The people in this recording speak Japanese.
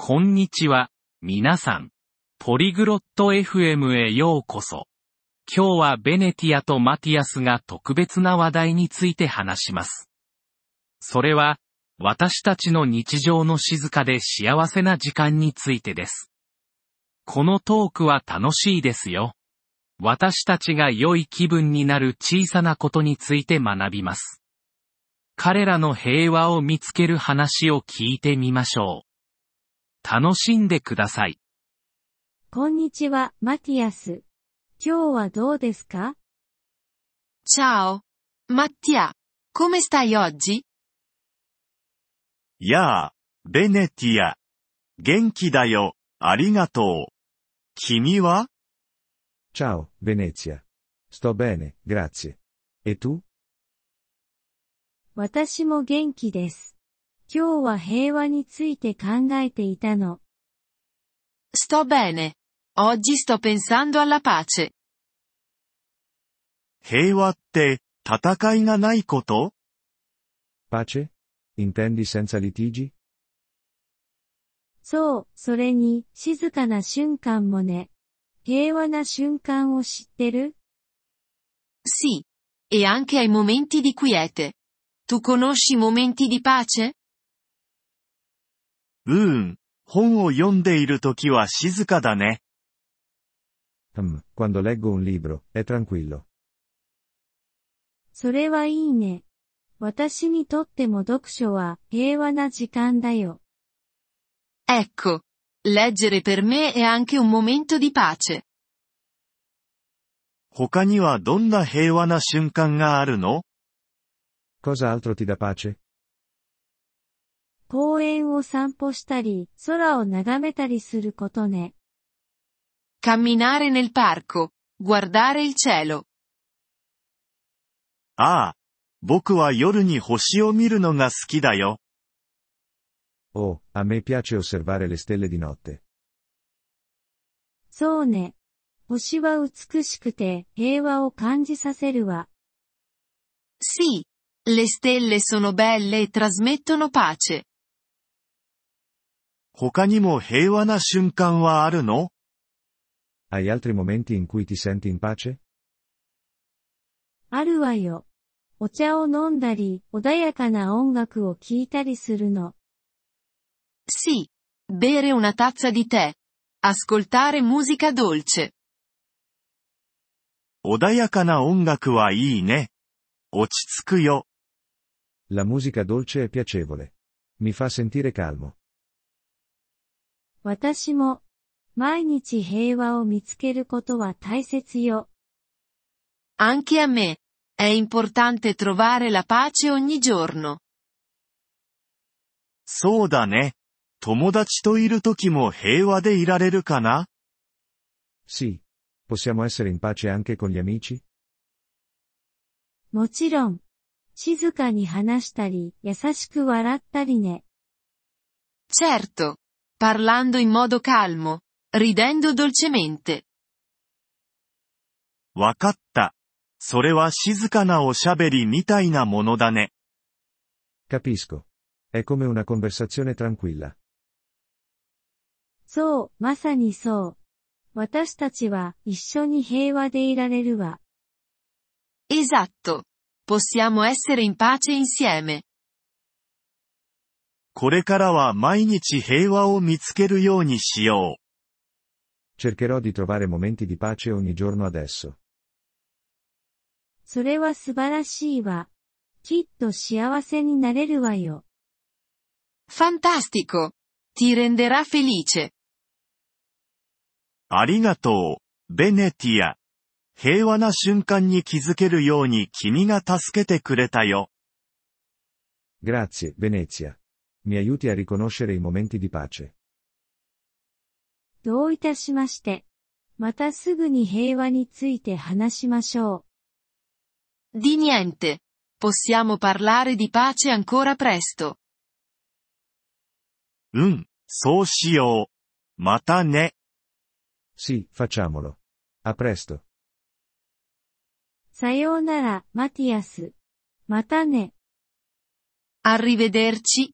こんにちは、皆さん。ポリグロット FM へようこそ。今日はベネティアとマティアスが特別な話題について話します。それは、私たちの日常の静かで幸せな時間についてです。このトークは楽しいですよ。私たちが良い気分になる小さなことについて学びます。彼らの平和を見つける話を聞いてみましょう。楽しんでください。こんにちは、マティアス。今日はどうですか？Ciao. Mattia. Come stai oggi? やあ、ベネティア。元気だよ、ありがとう。君は Ciao, Venezia. Sto bene, grazie. E tu? 私も元気です。今日は平和について考えていたの。Sto bene. Oggi sto pensando alla pace. 平和って、戦いがないこと Pace? Intendi senza litigi? そう、それに、静かな瞬間もね。平和な瞬間を知ってる Sì. E anche ai momenti di quiete. Tu conosci momenti di pace? うーん。本を読んでいる時は静かだね。Hmm, quando leggo un libro, è tranquillo. それはいいね。私にとっても読書は平和な時間だよ。Ecco. Leggere per me è anche un momento di pace. 他にはどんな平和な瞬間があるの Cosa altro ti dà pace? 公園を散歩したり、空を眺めたりすることね。Camminare nel parco. Guardare il cielo. ああ。僕は夜に星を見るのが好きだよ。Oh, a me piace osservare le stelle di notte. そうね。星は美しくて平和を感じさせるわ。Sì. Le stelle sono belle e trasmettono pace. 他にも平和な瞬間はあるの Hai altri momenti in cui ti senti in pace? あるわよ。お茶を飲んだり、穏やかな音楽を聴いたりするの。Sì. Bere una tazza di tè. Ascoltare musica dolce. 穏やかな音楽はいいね。落ち着くよ。La musica dolce è piacevole. Mi fa sentire calmo. 私も、毎日平和を見つけることは大切よ。Anche a me. È importante trovare la pace ogni giorno. そうだね。友達といる時も平和でいられるかな Sì. Possiamo essere in pace anche con gli amici? もちろん。静かに話したり、優しく笑ったりね。Certo. Parlando in modo calmo. Ridendo dolcemente. わかった。それは静かなおしゃべりみたいなものだね。Capisco. È come una conversazione tranquilla. そう、まさにそう。私たちは一緒に平和でいられるわ。Esatto. Possiamo essere in pace insieme. これからは毎日平和を見つけるようにしよう。Cercherò di trovare momenti di pace ogni giorno adesso. それは素晴らしいわ。きっと幸せになれるわよ。Fantastico. Ti renderà felice. ありがとう、ベネティア。平和な瞬間に気づけるように君が助けてくれたよ。Grazie, Venezia. Mi aiuti a riconoscere i momenti di pace. どういたしまして。またすぐに平和について話しましょう。 Di niente. Possiamo parlare di pace ancora presto. うん、そうしよう。またね。 Sì, facciamolo. A presto. さようなら、マティアス。またね。 Arrivederci,